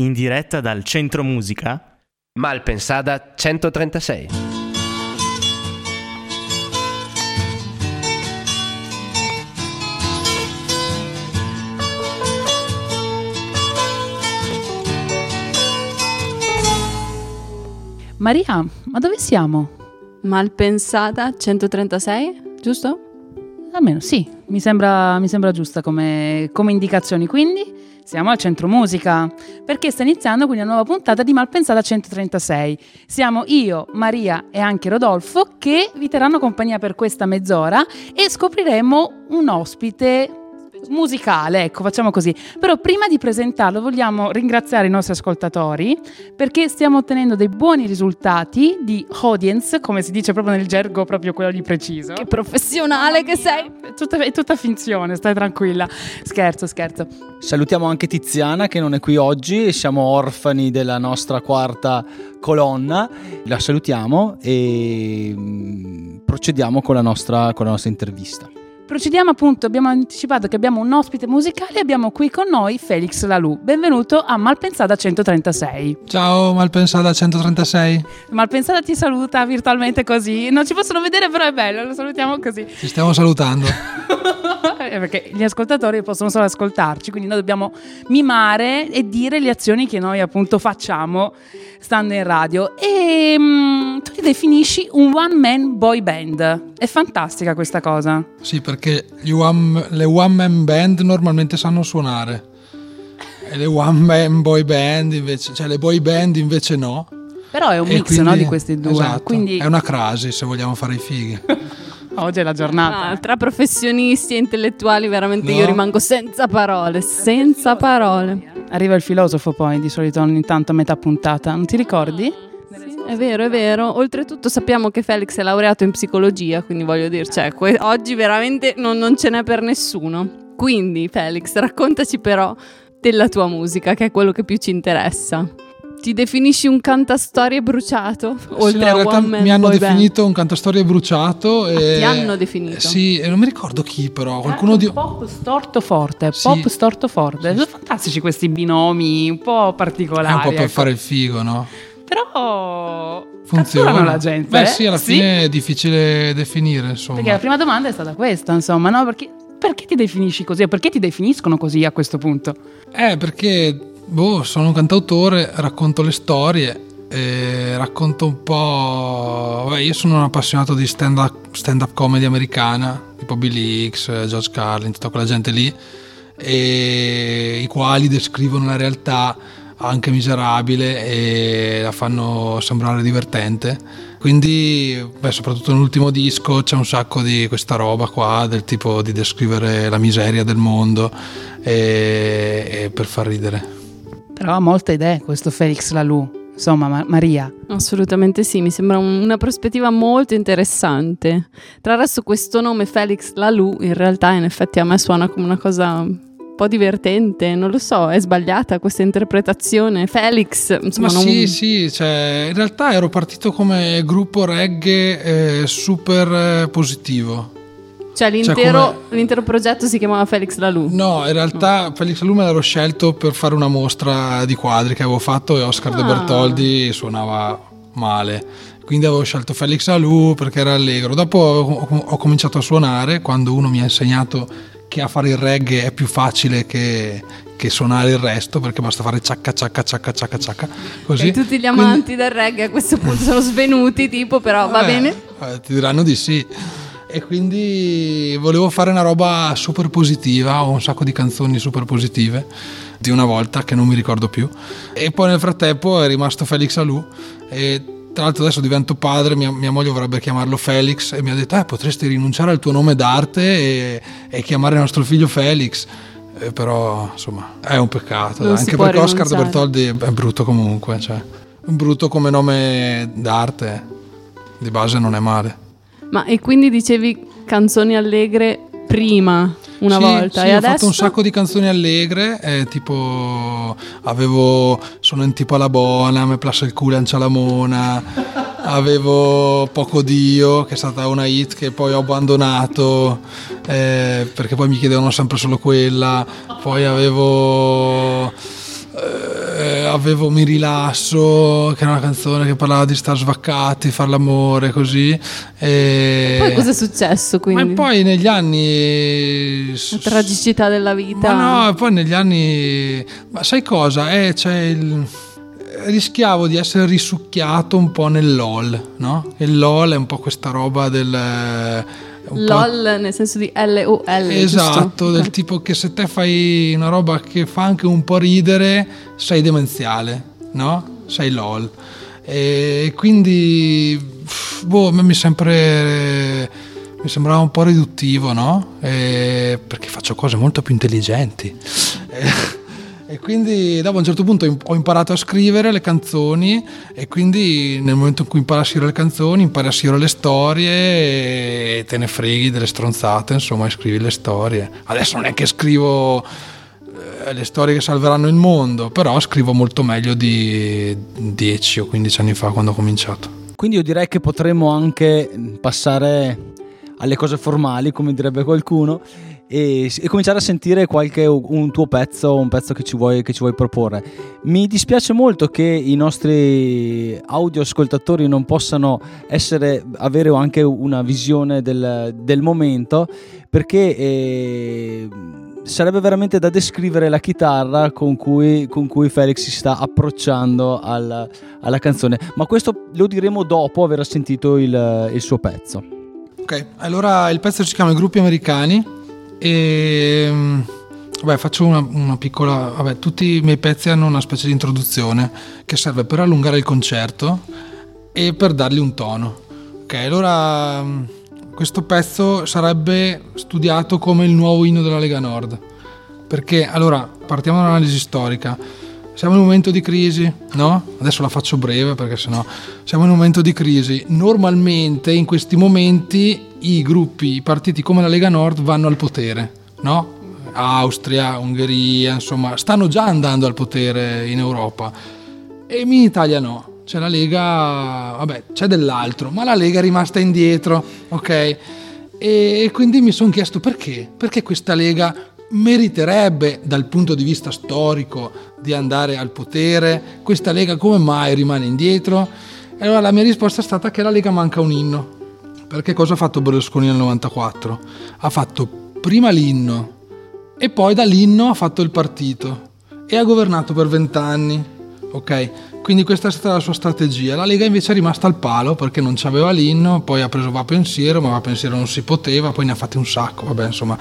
in diretta dal Centro Musica Malpensada 136. Maria, ma dove siamo? Malpensata 136, giusto? Almeno sì, mi sembra, mi sembra giusta come, come indicazioni. Quindi siamo al Centro Musica, perché sta iniziando quindi una nuova puntata di Malpensata 136. Siamo io, Maria e anche Rodolfo che vi terranno compagnia per questa mezz'ora e scopriremo un ospite musicale, ecco, facciamo così. Però prima di presentarlo vogliamo ringraziare i nostri ascoltatori perché stiamo ottenendo dei buoni risultati di audience, come si dice proprio nel gergo, proprio quello di preciso. Che professionale che sei! È tutta, è tutta finzione, stai tranquilla. Scherzo, scherzo. Salutiamo anche Tiziana che non è qui oggi, siamo orfani della nostra quarta colonna, la salutiamo e mm, procediamo con la nostra, con la nostra intervista. Procediamo appunto, abbiamo anticipato che abbiamo un ospite musicale e abbiamo qui con noi Felix Lalù. Benvenuto a Malpensada 136. Ciao Malpensada 136. Malpensada ti saluta virtualmente così. Non ci possono vedere però è bello, lo salutiamo così. Ti stiamo salutando. Eh, Perché gli ascoltatori possono solo ascoltarci, quindi noi dobbiamo mimare e dire le azioni che noi appunto facciamo stando in radio. E mm, tu ti definisci un one man boy band. È fantastica questa cosa. Sì, perché gli one- le one man band normalmente sanno suonare. E le one man boy band invece, cioè le boy band invece no. Però è un E mix quindi- no, di questi due. Esatto, Quindi è una crasi se vogliamo fare i fighi. oggi è la giornata. Ah, tra professionisti e intellettuali veramente No. io rimango senza parole, senza parole. Arriva il filosofo poi, di solito ogni tanto a metà puntata. Non ti ricordi? Sì, è vero, è vero. Oltretutto sappiamo che Felix è laureato in psicologia, quindi voglio dire, cioè, que- oggi veramente non, non ce n'è per nessuno. Quindi, Felix, raccontaci però della tua musica, che è quello che più ci interessa. Ti definisci un cantastorie bruciato? Sì, Oltre no, in a realtà One Man mi hanno Boy Band? definito un cantastorie bruciato. E... ti hanno definito? Eh, Sì, e non mi ricordo chi però, qualcuno di... Pop storto forte, Sì. pop storto forte. Sono fantastici questi binomi un po' particolari. È un po' per ecco. fare il figo, no? Però Funziona. la gente. Beh eh? sì, alla fine è difficile definire, insomma. Perché la prima domanda è stata questa, insomma, no? Perché, perché ti definisci così? O perché ti definiscono così a questo punto? Eh, perché boh, sono un cantautore, racconto le storie, racconto un po'. Vabbè, io sono un appassionato di stand-up, stand-up comedy americana, tipo Billy Hicks, eh, George Carlin, tutta quella gente lì, e i quali descrivono la realtà anche miserabile e la fanno sembrare divertente. Quindi, beh, soprattutto nell'ultimo disco c'è un sacco di questa roba qua, del tipo di descrivere la miseria del mondo e, e per far ridere. Però ha molte idee questo Felix Lalù. Insomma, Ma- Maria. Assolutamente sì, mi sembra un- una prospettiva molto interessante. Tra l'altro questo nome Felix Lalou in realtà in effetti a me suona come una cosa po' divertente, non lo so, è sbagliata questa interpretazione. Felix, insomma, Ma non- sì, sì, cioè, in realtà ero partito come gruppo reggae eh, super eh, positivo. cioè l'intero, come- l'intero progetto si chiamava Felix Lalou. No, in realtà Felix Lume l'ero scelto per fare una mostra di quadri che avevo fatto e Oscar De Ah. Bertoldi suonava male. Quindi avevo scelto Felix Alù perché era allegro. Dopo ho, ho cominciato a suonare quando uno mi ha insegnato che a fare il reggae è più facile che, che suonare il resto perché basta fare ciacca ciacca ciacca ciacca ciacca così. E tutti gli Quindi- amanti del reggae a questo punto sono svenuti, tipo, però va Eh, bene. eh, ti diranno di sì. E quindi volevo fare una roba super positiva, ho un sacco di canzoni super positive di una volta che non mi ricordo più. E poi nel frattempo è rimasto Felix Alù e tra l'altro adesso divento padre, mia, mia moglie vorrebbe chiamarlo Felix e mi ha detto eh, potresti rinunciare al tuo nome d'arte e, e chiamare il nostro figlio Felix. Eh, però insomma è un peccato, Non anche perché Oscar rinunciare. Bertoldi è brutto comunque, cioè, brutto come nome d'arte, di base non è male. Ma e quindi dicevi canzoni allegre prima, una Sì, volta, sì, e ho adesso? fatto un sacco di canzoni allegre, eh, tipo avevo Sono in tipo alla buona, Me plassa il culo ancia la mona, avevo Poco Dio, che è stata una hit che poi ho abbandonato eh, perché poi mi chiedevano sempre solo quella, poi avevo eh, avevo Mi rilasso, che era una canzone che parlava di star svaccati, far l'amore, così. E... Poi cosa è successo quindi? Ma poi negli anni... La tragicità della vita. Ma no, poi negli anni... Ma sai cosa? Eh, c'è il... Rischiavo di essere risucchiato un po' nel LOL, no? Il LOL è un po' questa roba del... LOL nel senso di L-O-L. Esatto, giusto? del Ok. tipo che se te fai una roba che fa anche un po' ridere, sei demenziale, no? Sei LOL. E quindi, boh, a me mi sempre mi sembrava un po' riduttivo, no? E- perché faccio cose molto più intelligenti. E- E quindi dopo a un certo punto ho imparato a scrivere le canzoni e quindi nel momento in cui impari a scrivere le canzoni, impari a scrivere le storie e te ne freghi delle stronzate, insomma, e scrivi le storie. Adesso non è che scrivo eh, le storie che salveranno il mondo, però scrivo molto meglio di 10 o 15 anni fa quando ho cominciato. Quindi io direi che potremmo anche passare alle cose formali, come direbbe qualcuno, e, e cominciare a sentire qualche un tuo pezzo, un pezzo che ci, vuoi, che ci vuoi proporre. Mi dispiace molto che i nostri audioascoltatori non possano essere, avere anche una visione del, del momento, perché eh, sarebbe veramente da descrivere la chitarra con cui, con cui Felix si sta approcciando al- alla canzone. Ma questo lo diremo dopo aver sentito il, il suo pezzo. Ok, allora il pezzo si chiama I gruppi americani e mm, vabbè, faccio una, una piccola... Vabbè, tutti i miei pezzi hanno una specie di introduzione che serve per allungare il concerto e per dargli un tono. Ok, allora mm, questo pezzo sarebbe studiato come il nuovo inno della Lega Nord. Perché allora partiamo dall'analisi storica. Siamo in un momento di crisi, no? Adesso la faccio breve perché sennò siamo in un momento di crisi. Normalmente in questi momenti i gruppi, i partiti come la Lega Nord vanno al potere, no? Austria, Ungheria, insomma, stanno già andando al potere in Europa. E in Italia no. C'è la Lega, vabbè, c'è dell'altro, ma la Lega è rimasta indietro, ok? E quindi mi sono chiesto perché? Perché questa Lega meriterebbe dal punto di vista storico di andare al potere? Questa Lega come mai rimane indietro? E allora la mia risposta è stata che la Lega manca un inno. Perché cosa ha fatto Berlusconi nel 94? Ha fatto prima l'inno e poi dall'inno ha fatto il partito e ha governato per vent'anni. Ok? Quindi questa è stata la sua strategia. La Lega invece è rimasta al palo perché non c'aveva l'inno, poi ha preso Va Pensiero, ma Va Pensiero non si poteva, poi ne ha fatti un sacco. Vabbè, insomma,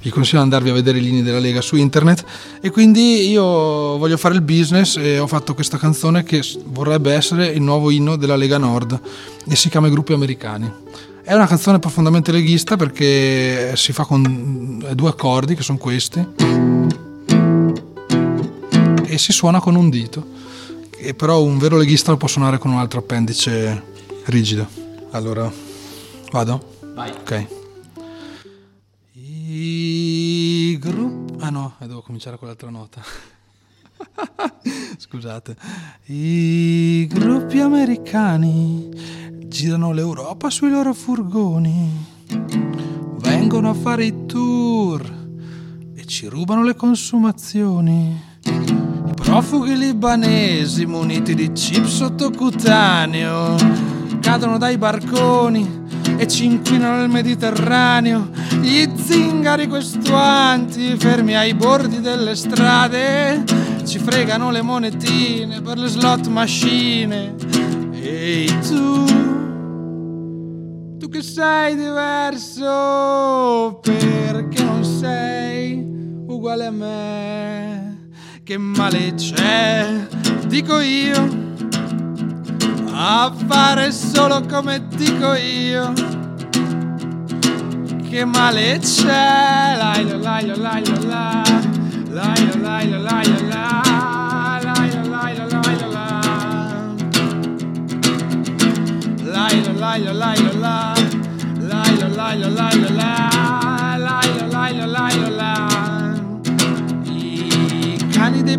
vi consiglio di andarvi a vedere i linee della Lega su internet. E quindi io voglio fare il business e ho fatto questa canzone che vorrebbe essere il nuovo inno della Lega Nord e si chiama I Gruppi Americani. È una canzone profondamente leghista perché si fa con due accordi che sono questi e si suona con un dito. E però un vero leghista lo può suonare con un altro appendice rigido. Allora, vado? Vai. Ok. I gruppi... Ah no, eh, devo cominciare con l'altra nota. Scusate. I gruppi americani girano l'Europa sui loro furgoni. Vengono a fare i tour e ci rubano le consumazioni. Profughi libanesi muniti di chip sottocutaneo cadono dai barconi e ci inquinano il Mediterraneo. Gli zingari questuanti fermi ai bordi delle strade ci fregano le monetine per le slot machine. Ehi tu, tu che sei diverso, perché non sei uguale a me? Che male c'è, dico io, a fare solo come dico io. Che male c'è, lai la lai la lai la la, lai la lai la lai la la, lai la lai la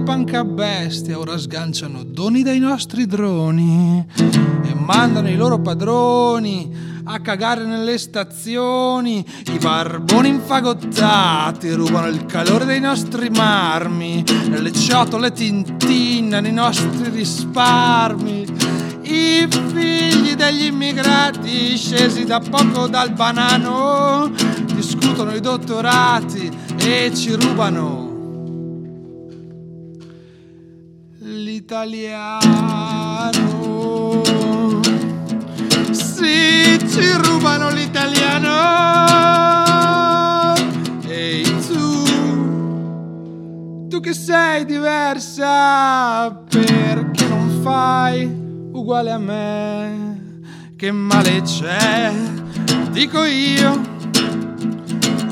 pancabè bestia ora sganciano doni dai nostri droni e mandano i loro padroni a cagare nelle stazioni. I barboni infagottati rubano il calore dei nostri marmi. Nelle ciotole tintinnano i nostri risparmi. I figli degli immigrati scesi da poco dal banano discutono i dottorati e ci rubano l'italiano. Sì, ci rubano l'italiano. Ehi tu, tu che sei diversa, perché non fai uguale a me? Che male c'è, dico io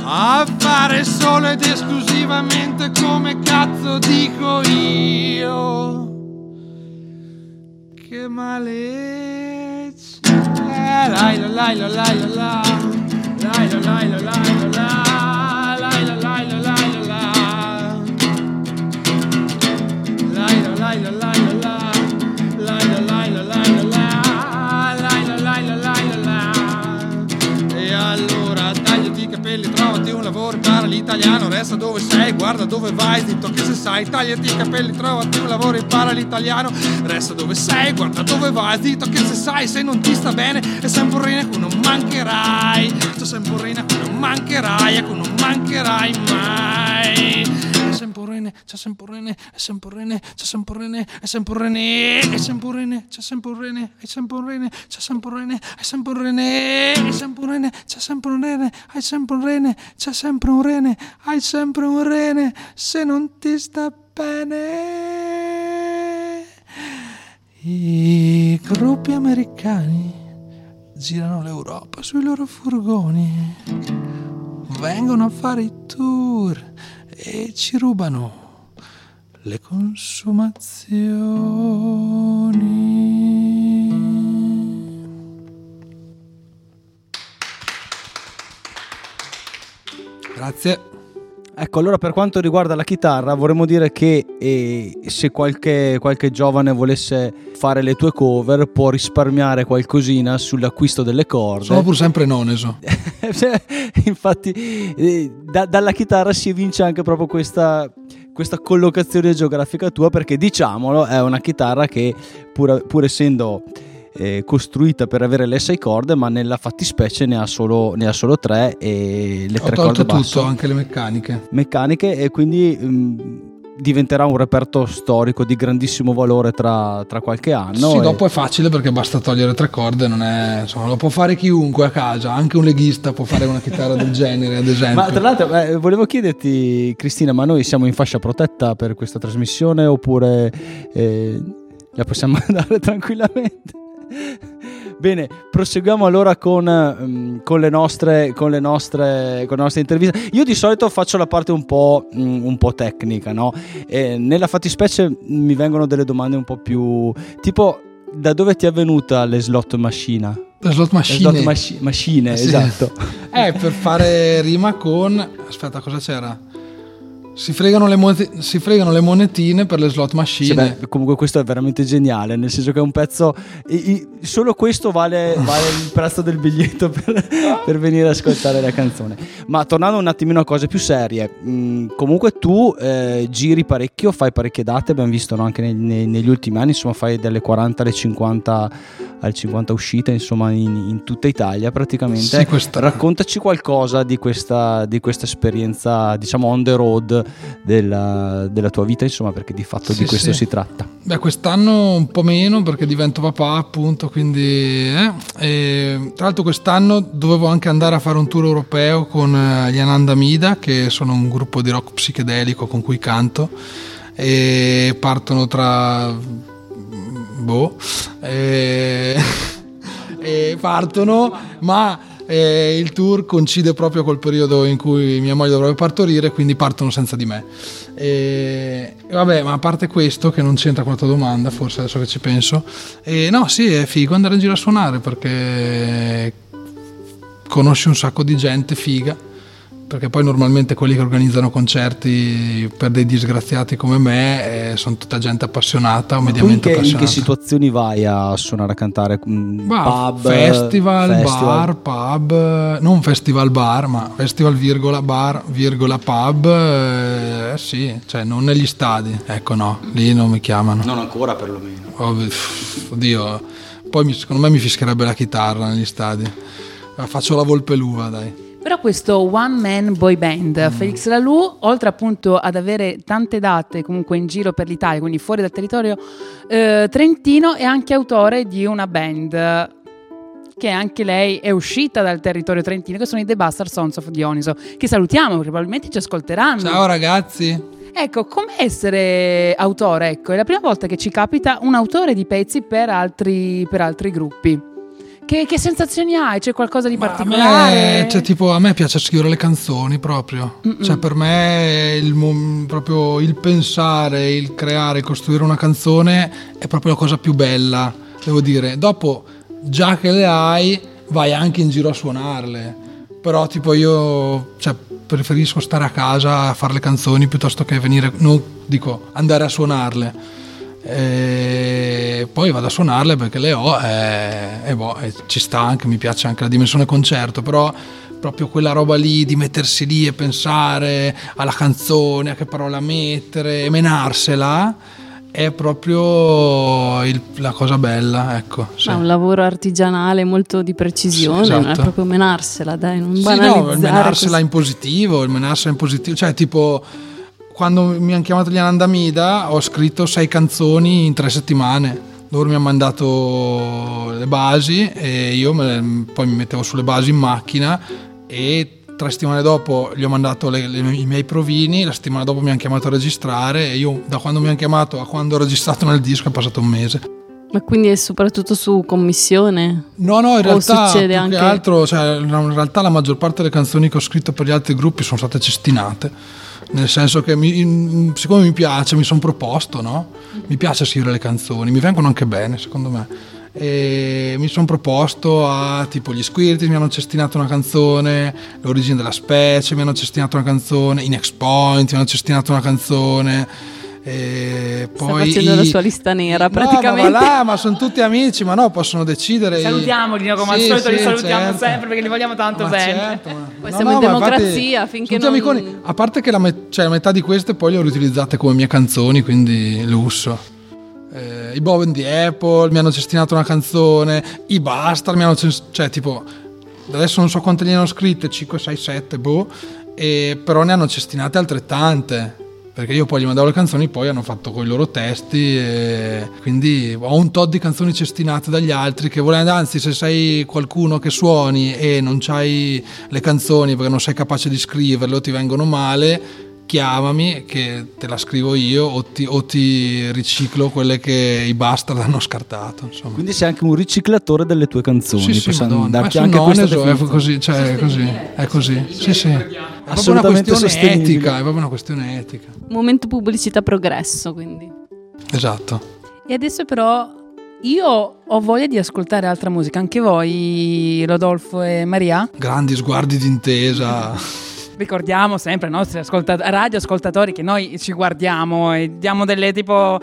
a fare solo ed esclusivamente come cazzo dico io. Che male c'è. E allora tagliati i capelli, trovati un lavoro, impara l'italiano, resta dove sei, guarda dove vai, zitto che sai, tagliati i capelli, trovati un lavoro, impara l'italiano, resta dove sei, guarda dove vai, zitto che se sai, se non ti sta bene, è rene cui non mancherai, un rene cui non mancherai, a cui non mancherai mai. È sempre un rene, c'è sempre un rene, è sempre un rene, c'è sempre un rene, è sempre un rene, è sempre un rene, c'è sempre un rene, è sempre un rene, c'è sempre un rene, è sempre un rene, è sempre un rene, c'è sempre un rene, hai sempre un rene, c'è sempre un rene, hai sempre un rene, se non ti sta bene. I gruppi americani girano l'Europa sui loro furgoni, vengono a fare i tour e ci rubano le consumazioni. Grazie. Ecco, allora per quanto riguarda la chitarra, vorremmo dire che eh, se qualche, qualche giovane volesse fare le tue cover, può risparmiare qualcosina sull'acquisto delle corde. Sono pur sempre noneso. Cioè, Infatti, eh, da- dalla chitarra si evince anche proprio questa, questa collocazione geografica tua, perché diciamolo, è una chitarra che, pur, pur essendo eh, costruita per avere le sei corde, ma nella fattispecie ne ha solo, ne ha solo tre e le Ho tre corde basse tutto, anche le meccaniche. meccaniche e quindi mh, diventerà un reperto storico di grandissimo valore tra, tra qualche anno. sì, e- dopo è facile perché basta togliere tre corde, non è, insomma, lo può fare chiunque a casa, anche un leghista può fare una chitarra del genere, ad esempio. Ma tra l'altro eh, volevo chiederti Cristina, ma noi siamo in fascia protetta per questa trasmissione oppure eh, la possiamo andare tranquillamente? Bene, proseguiamo allora con, ehm, con le nostre, con, le nostre, con le nostre interviste. Io di solito faccio la parte un po', mm, un po tecnica, no? E nella fattispecie mi vengono delle domande un po' più tipo da dove ti è venuta le slot machine? Le slot Le machine. slot maci- machine, Sì. esatto. Eh, per fare rima con... Aspetta, cosa c'era? Si fregano le, monete- si fregano le monetine per le slot Sì, machine. beh, comunque questo è veramente geniale, nel senso che è un pezzo... i- i- solo questo vale, vale il prezzo del biglietto per, per venire ad ascoltare la canzone. Ma tornando un attimino a cose più serie, mh, comunque tu eh, giri parecchio, fai parecchie date, abbiamo visto no, anche nei- nei- negli ultimi anni, insomma fai dalle 40 alle 50, alle 50 uscite, insomma in, in tutta Italia praticamente. Sì, questa- Raccontaci qualcosa di questa, di questa esperienza, diciamo on the road della, della tua vita, insomma, perché di fatto Sì, di questo sì. si tratta. Beh, quest'anno un po' meno perché divento papà, appunto, quindi... eh. E, tra l'altro quest'anno dovevo anche andare a fare un tour europeo con eh, gli Ananda Mida, che sono un gruppo di rock psichedelico con cui canto, e partono tra... boh... E, e partono, ma eh, il tour coincide proprio col periodo in cui mia moglie dovrebbe partorire, quindi partono senza di me. E, e vabbè, ma a parte questo, che non c'entra con la tua domanda, forse adesso che ci penso, e no, sì, è figo andare in giro a suonare perché conosci un sacco di gente figa perché poi normalmente quelli che organizzano concerti per dei disgraziati come me eh, sono tutta gente appassionata o in mediamente che, in che appassionata. situazioni vai a suonare, a cantare? Mm, Ma Pub, festival, festival? bar, pub, non festival bar, ma festival virgola bar, virgola pub, eh, sì, cioè non negli stadi, ecco no, lì non mi chiamano. Non ancora perlomeno. Oh, oddio, poi mi- secondo me mi fischierebbe la chitarra negli stadi. Eh, Faccio la volpe l'uva, dai. Però questo one man boy band, Mm. Felix Lalou, oltre appunto ad avere tante date comunque in giro per l'Italia, quindi fuori dal territorio eh, trentino, è anche autore di una band che anche lei è uscita dal territorio trentino, che sono i The Bastard Sons of Dioniso, che salutiamo perché probabilmente ci ascolteranno. Ciao ragazzi. Ecco, come essere autore? Ecco, è la prima volta che ci capita un autore di pezzi per altri, per altri gruppi. Che, che sensazioni hai? C'è qualcosa di Ma a particolare? me, cioè, tipo, a me piace scrivere le canzoni proprio. Cioè, per me il, proprio il pensare, il creare, costruire una canzone è proprio la cosa più bella, devo dire. Dopo, già che le hai, vai anche in giro a suonarle. Però, tipo, io cioè, preferisco stare a casa a fare le canzoni piuttosto che venire, non dico andare a suonarle. E poi vado a suonarle perché le ho e, e boh, e ci sta anche, mi piace anche la dimensione concerto, però proprio quella roba lì di mettersi lì e pensare alla canzone, a che parola mettere e menarsela è proprio il- la cosa bella, ecco. sì. È un lavoro artigianale molto di precisione, Sì, non è esatto. proprio menarsela, dai, non Sì, banalizzare. no, il menarsela così. in positivo, il menarsela in positivo, cioè tipo quando mi hanno chiamato gli Anandamida ho scritto sei canzoni in tre settimane. Loro mi hanno mandato le basi e io le- poi mi mettevo sulle basi in macchina e tre settimane dopo gli ho mandato le- le- i miei provini, la settimana dopo mi hanno chiamato a registrare e io da quando mi hanno chiamato a quando ho registrato nel disco è passato un mese. Ma quindi è soprattutto su commissione? No, no, in O realtà succede anche- che altro, cioè, in realtà la maggior parte delle canzoni che ho scritto per gli altri gruppi sono state cestinate. Nel senso che mi- in- siccome mi piace, mi sono proposto, no? Mi piace scrivere le canzoni, mi vengono anche bene, secondo me. E mi sono proposto a tipo gli Squirti mi hanno cestinato una canzone, l'origine della specie mi hanno cestinato una canzone, i Next Point mi hanno cestinato una canzone. E Sta poi facendo i- la sua lista nera No, praticamente. ma, va là, ma sono tutti amici, ma no, possono decidere. Salutiamoli, no, come al Sì, solito li sì, salutiamo certo. sempre perché li vogliamo tanto Ma bene. certo, ma- Poi siamo in ma infatti democrazia, finché non- amiconi. A parte che la, met- cioè, la metà di queste poi le ho riutilizzate come mie canzoni, quindi lusso. Eh, I Bob and the Apple mi hanno cestinato una canzone, i Bastard mi hanno cestinato, cioè tipo, adesso non so quante ne hanno scritte, 5, 6, 7, boh, e, però ne hanno cestinate altrettante. Perché io poi gli mandavo le canzoni, poi hanno fatto con i loro testi, quindi ho un tot di canzoni cestinate dagli altri. Che volendo, anzi, se sei qualcuno che suoni e non c'hai le canzoni perché non sei capace di scriverle o ti vengono male, chiamami che te la scrivo io o ti, o ti riciclo quelle che i bastard hanno scartato. Insomma. Quindi sei anche un riciclatore delle tue canzoni. Sì, sì, darti anche Noneso è così, cioè, è così, è così. Sì, sì. È proprio una Assolutamente questione etica, è proprio una questione etica. Momento pubblicità progresso, quindi. Esatto. E adesso però io ho voglia di ascoltare altra musica, anche voi, Rodolfo e Maria. Grandi sguardi d'intesa. Ricordiamo sempre ai nostri ascolta- radioascoltatori che noi ci guardiamo e diamo delle tipo...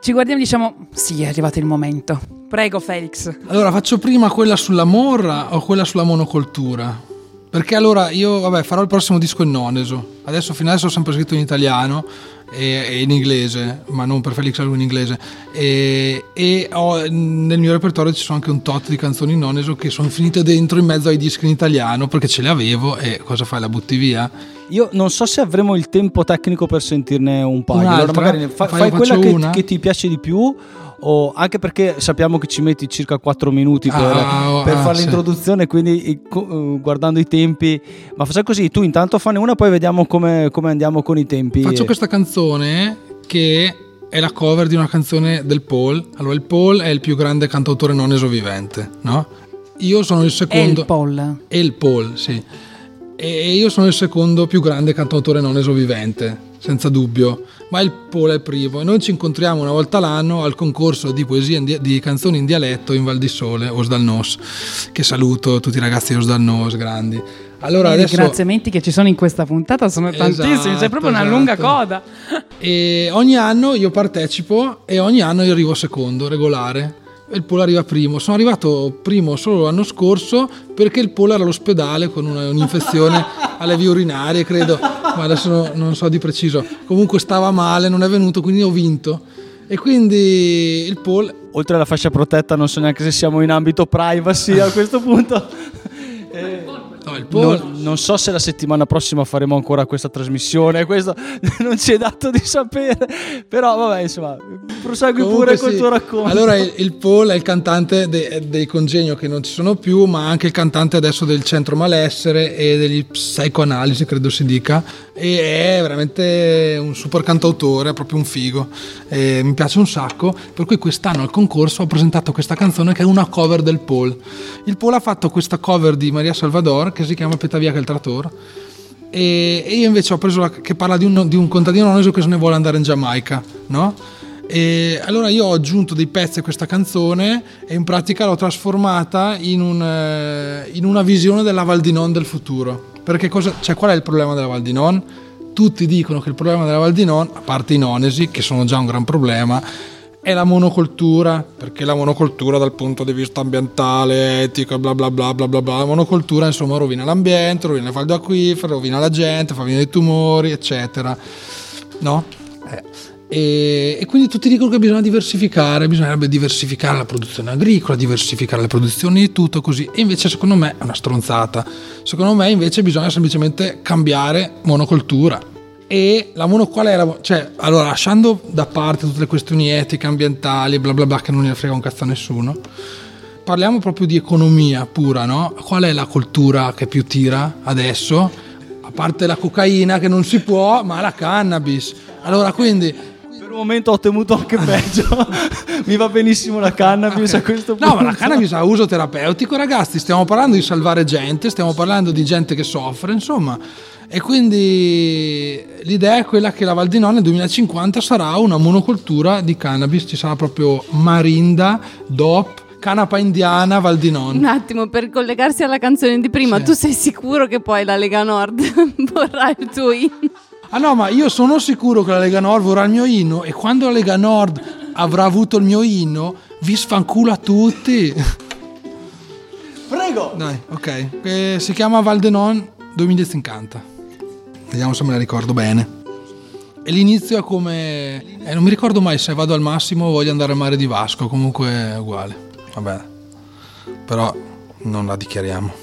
Ci guardiamo e diciamo, sì, è arrivato il momento. Prego, Felix. Allora, faccio prima quella sulla morra o quella sulla monocoltura? Perché allora io, vabbè, farò il prossimo disco in noneso. Adesso fino adesso ho sempre scritto in italiano e, e in inglese, ma non per Felix Alu in inglese. E, e ho- nel mio repertorio ci sono anche un tot di canzoni in noneso che sono finite dentro in mezzo ai dischi in italiano perché ce le avevo e cosa fai? La butti via? Io non so se avremo il tempo tecnico per sentirne un paio. Allora magari fa- Fai- fai, quella che, che ti piace di più. O anche perché sappiamo che ci metti circa 4 minuti per, Ah, per ah, fare sì. l'introduzione, quindi eh, guardando i tempi. Ma facciamo così: tu intanto fanne una, poi vediamo come, come andiamo con i tempi. Faccio questa canzone che è la cover di una canzone del Paul. Allora, il Paul è il più grande cantautore noneso vivente, no? Io sono il È secondo. il Paul. E il Paul, sì. E io sono il secondo più grande cantautore noneso vivente, senza dubbio. Ma il Paul è il primo. E noi ci incontriamo una volta l'anno al concorso di poesia in dia- di canzoni in dialetto in Val di Sole, Osdalnos. Che saluto tutti i ragazzi di Osdalnos, grandi. Allora I adesso ringraziamenti che ci sono in questa puntata sono tantissimi, c'è Esatto, proprio una esatto. lunga coda. E ogni anno io partecipo e ogni anno io arrivo secondo, regolare. Il Polo arriva primo. Sono arrivato primo solo l'anno scorso perché il Polo era all'ospedale con una- un'infezione alle vie urinarie, credo. Ma adesso no- non so di preciso. Comunque stava male, non è venuto, quindi ho vinto. E quindi il Polo Oltre alla fascia protetta non so neanche se siamo in ambito privacy a questo punto. Eh, No, il Polo. non, non so se la settimana prossima faremo ancora questa trasmissione, questo non ci è dato di sapere, però vabbè insomma, prosegui Comunque pure col sì. tuo racconto. Allora il, il Paul è il cantante de- dei Congegno che non ci sono più, ma anche il cantante adesso del Centro Malessere e degli Psychoanalisi, credo si dica. E è veramente un super cantautore, è proprio un figo. E mi piace un sacco. Per cui quest'anno al concorso ho presentato questa canzone che è una cover del Paul. Il Paul ha fatto questa cover di Maria Salvador che si chiama Petavia che il Trator. E, e io invece ho preso la, che parla di un, di un contadino oneso che se ne vuole andare in Giamaica, no? E allora io ho aggiunto dei pezzi a questa canzone e in pratica l'ho trasformata in, un, eh, in una visione della Val di Non del futuro. Perché cosa, cioè, qual è il problema della Val di Non? Tutti dicono che il problema della Val di Non, a parte i nonesi, che sono già un gran problema, è la monocoltura, perché la monocoltura dal punto di vista ambientale, etico, bla bla bla bla bla bla, la monocoltura insomma rovina l'ambiente, rovina le falde acquifere, rovina la gente, fa venire i tumori, eccetera. No? Eh. E, e quindi tutti dicono che bisogna diversificare, bisognerebbe diversificare la produzione agricola, diversificare le produzioni di tutto così. E invece secondo me è una stronzata. Secondo me invece bisogna semplicemente cambiare monocoltura. E la mono qual era? Cioè, allora, lasciando da parte tutte le questioni etiche, ambientali, bla bla bla, che non ne frega un cazzo a nessuno, parliamo proprio di economia pura, no? Qual è la coltura che più tira adesso? A parte la cocaina che non si può, ma la cannabis. Allora, quindi Per un momento ho temuto anche peggio. Mi va benissimo la cannabis a questo punto. No, ma la cannabis ha uso terapeutico, ragazzi. Stiamo parlando di salvare gente, stiamo parlando di gente che soffre, insomma. E quindi l'idea è quella che la Val di Non nel 2050 sarà una monocoltura di cannabis. Ci sarà proprio marinda, DOP, canapa indiana, Val di Non. Un attimo, per collegarsi alla canzone di prima, Sì. tu sei sicuro che poi la Lega Nord vorrà il tuo inno? Ah no, ma io sono sicuro che la Lega Nord vorrà il mio inno e quando la Lega Nord avrà avuto il mio inno, vi sfanculo a tutti. Prego! Dai, ok. Eh, si chiama Valdenon 2050. Vediamo se me la ricordo bene. E l'inizio è come... eh, non mi ricordo mai se vado al massimo o voglio andare al mare di Vasco, comunque è uguale. Vabbè. Però non la dichiariamo.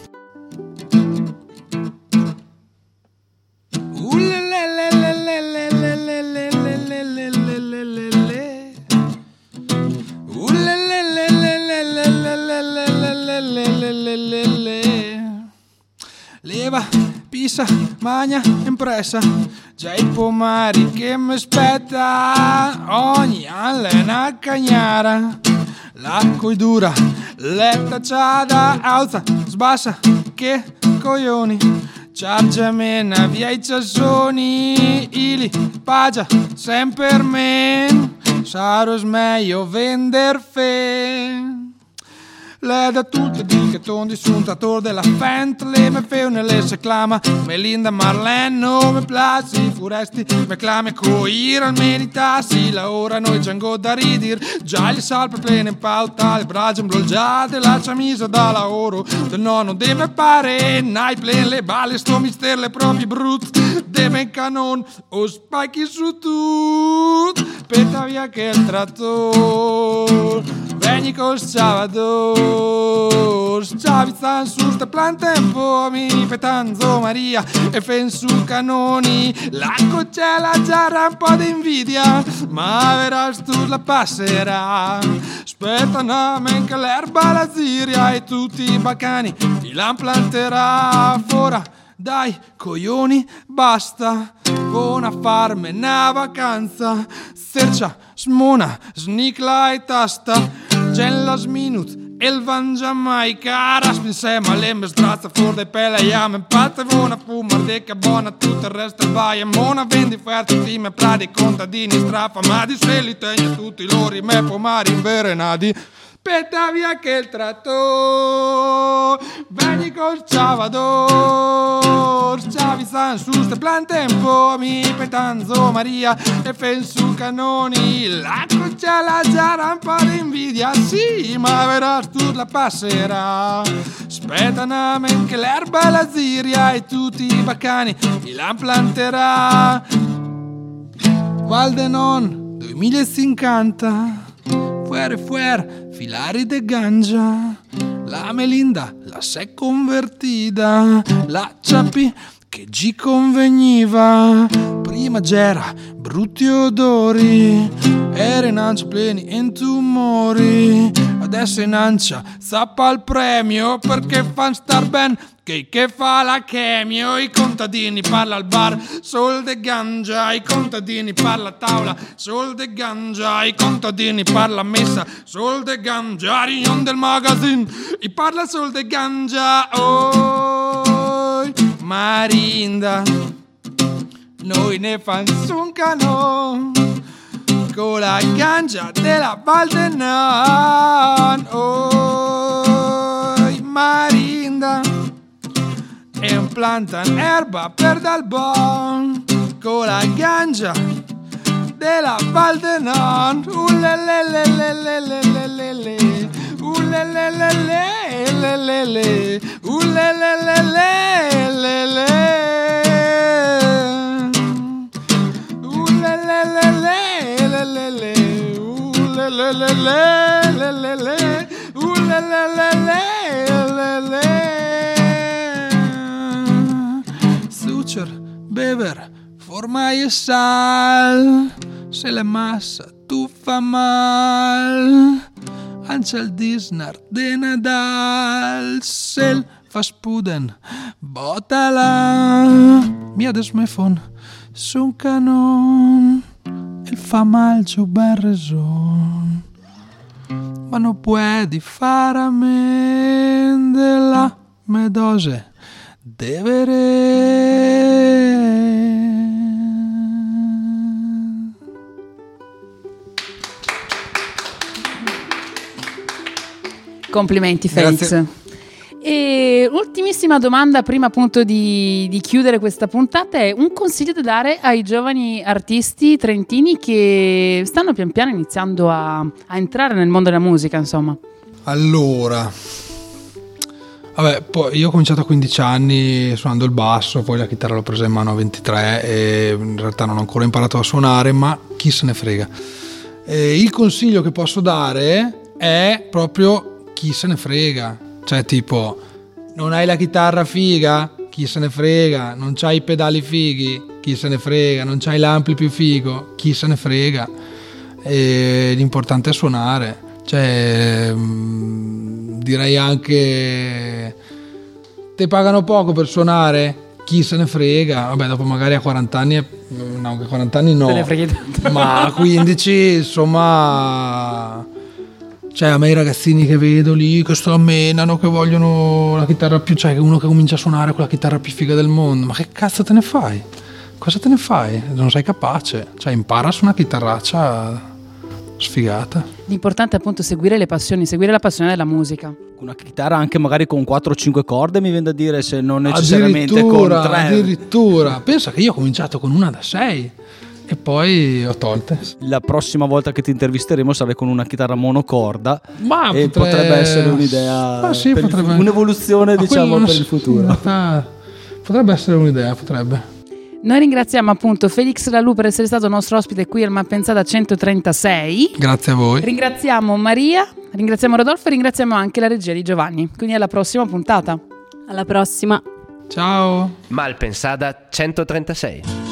Leva, pisa, magna, impressa Già i pomari che mi aspetta Ogni una cagnara. L'acqua è dura, letta ciada Alza, sbassa, che coglioni. Ciargiamena via i ciassoni Ili, pagia, sempre per me. Sarò meglio vender fe le da tutte di che tondi sunt attor della Bentley me feu nelle se clama. Melinda Marlene non mi piace Furesti me clame. Coir al meritasi La ora noi giango da ridir. Già gli salpe plene in pauta Le braccia imbloggiate La camisa da lavoro. Del nonno de me pare Nai plen le balle sto mister le proprie brut. De me canon O spacchi su tut Peta via che il trattor Col Salvador. Sciavizan sus te plantem pomi Petanzo Maria e fen su canoni. La cocella già un po' d'invidia Ma verás tu la passerà. Aspetta una men che l'erba la ziria E tutti i bacani ti la planterà Fora dai coglioni basta. Buona farme una vacanza. Sercia, smona, snicla e tasta Gen las minut El van Jamaica. Rasp insieme alle me strazza for de pelle Ja men patte vona fumar de che buona Tutto il resto vai e mona Vendi ferti time pradi contadini strafa Ma di se li tegna tutti loro me pomari inverenati Spetta via che il trattor Veni col Ciavi san su ste plan tempo Mi petanzo Maria E fen su canoni La cuccia la giara un po' d'invidia Sì, ma verás tu la passerà. Aspetta una men che l'erba la ziria E tutti i baccani la planterà. Valdenon 2050 Fuere fuer Filari de ganja. La Melinda La s'è convertita La Ciapi che gi conveniva. Prima c'era brutti odori Era in ancia pleni in tumori. Adesso in ancia zappa al premio Perché fan star ben. Che, fa la chemio, i contadini parla al bar, sol de ganja, i contadini parla a tavola, sol de ganja, i contadini parla a messa, sol de ganja, riunion del magazine, i parla sol de ganja, oh, Marinda, noi ne fan un canon, con la ganja della Val de Nan, oh, Marinda e plantan erba per dal bon con la ganja della Val de Non Ulelelelelelelelele. Ulelelelelelelele Ulelelelelelele Ulelelelelelele Ulelelelelelele Ulelelelelelele Sucer, la ooh ooh ooh Suture, beber, forma y sal, se la masa tufa mal. Ansel Disnar, Denadal, Sel, Faspuden, Botala, Miades Mefon, Sun Canon, Il fa mal su ben reson. Ma El Famal, Barrezón. Mano puedi faramendela medose devere Complimenti Felix. Grazie. E ultimissima domanda prima appunto di, di chiudere questa puntata è un consiglio da dare ai giovani artisti trentini che stanno pian piano iniziando a, a entrare nel mondo della musica, insomma. Allora, vabbè, poi io ho cominciato a 15 anni suonando il basso, poi la chitarra l'ho presa in mano a 23 e in realtà non ho ancora imparato a suonare, ma chi se ne frega. E il consiglio che posso dare è proprio chi se ne frega, cioè tipo non hai la chitarra figa, chi se ne frega, non c'hai i pedali fighi, chi se ne frega, non c'hai l'ampli più figo, chi se ne frega. E l'importante è suonare. Cioè, mm, direi anche te pagano poco per suonare, chi se ne frega. Vabbè, dopo magari a 40 anni, no, a 40 anni no. Ma a 15, insomma, cioè a me i ragazzini che vedo lì che sto menano, che vogliono la chitarra più, cioè uno che comincia a suonare con la chitarra più figa del mondo, ma che cazzo te ne fai? Cosa te ne fai? Non sei capace, cioè impara su una chitarraccia sfigata. L'importante è appunto seguire le passioni, seguire la passione della musica. Una chitarra anche magari con 4 o 5 corde mi viene da dire se non necessariamente con Addirittura, 3. addirittura. Pensa che io ho cominciato con una da 6 e poi ho tolte. La prossima volta che ti intervisteremo sarai con una chitarra monocorda Ma e potre- potrebbe essere un'idea, Ma sì, per il potrebbe- un'evoluzione Ma diciamo per il futuro. in realtà potrebbe essere un'idea, potrebbe. Noi ringraziamo appunto Felix Lalù per essere stato nostro ospite qui al Malpensata 136. Grazie a voi. Ringraziamo Maria, ringraziamo Rodolfo e ringraziamo anche la regia di Giovanni. Quindi alla prossima puntata. Alla prossima. Ciao. Malpensada 136.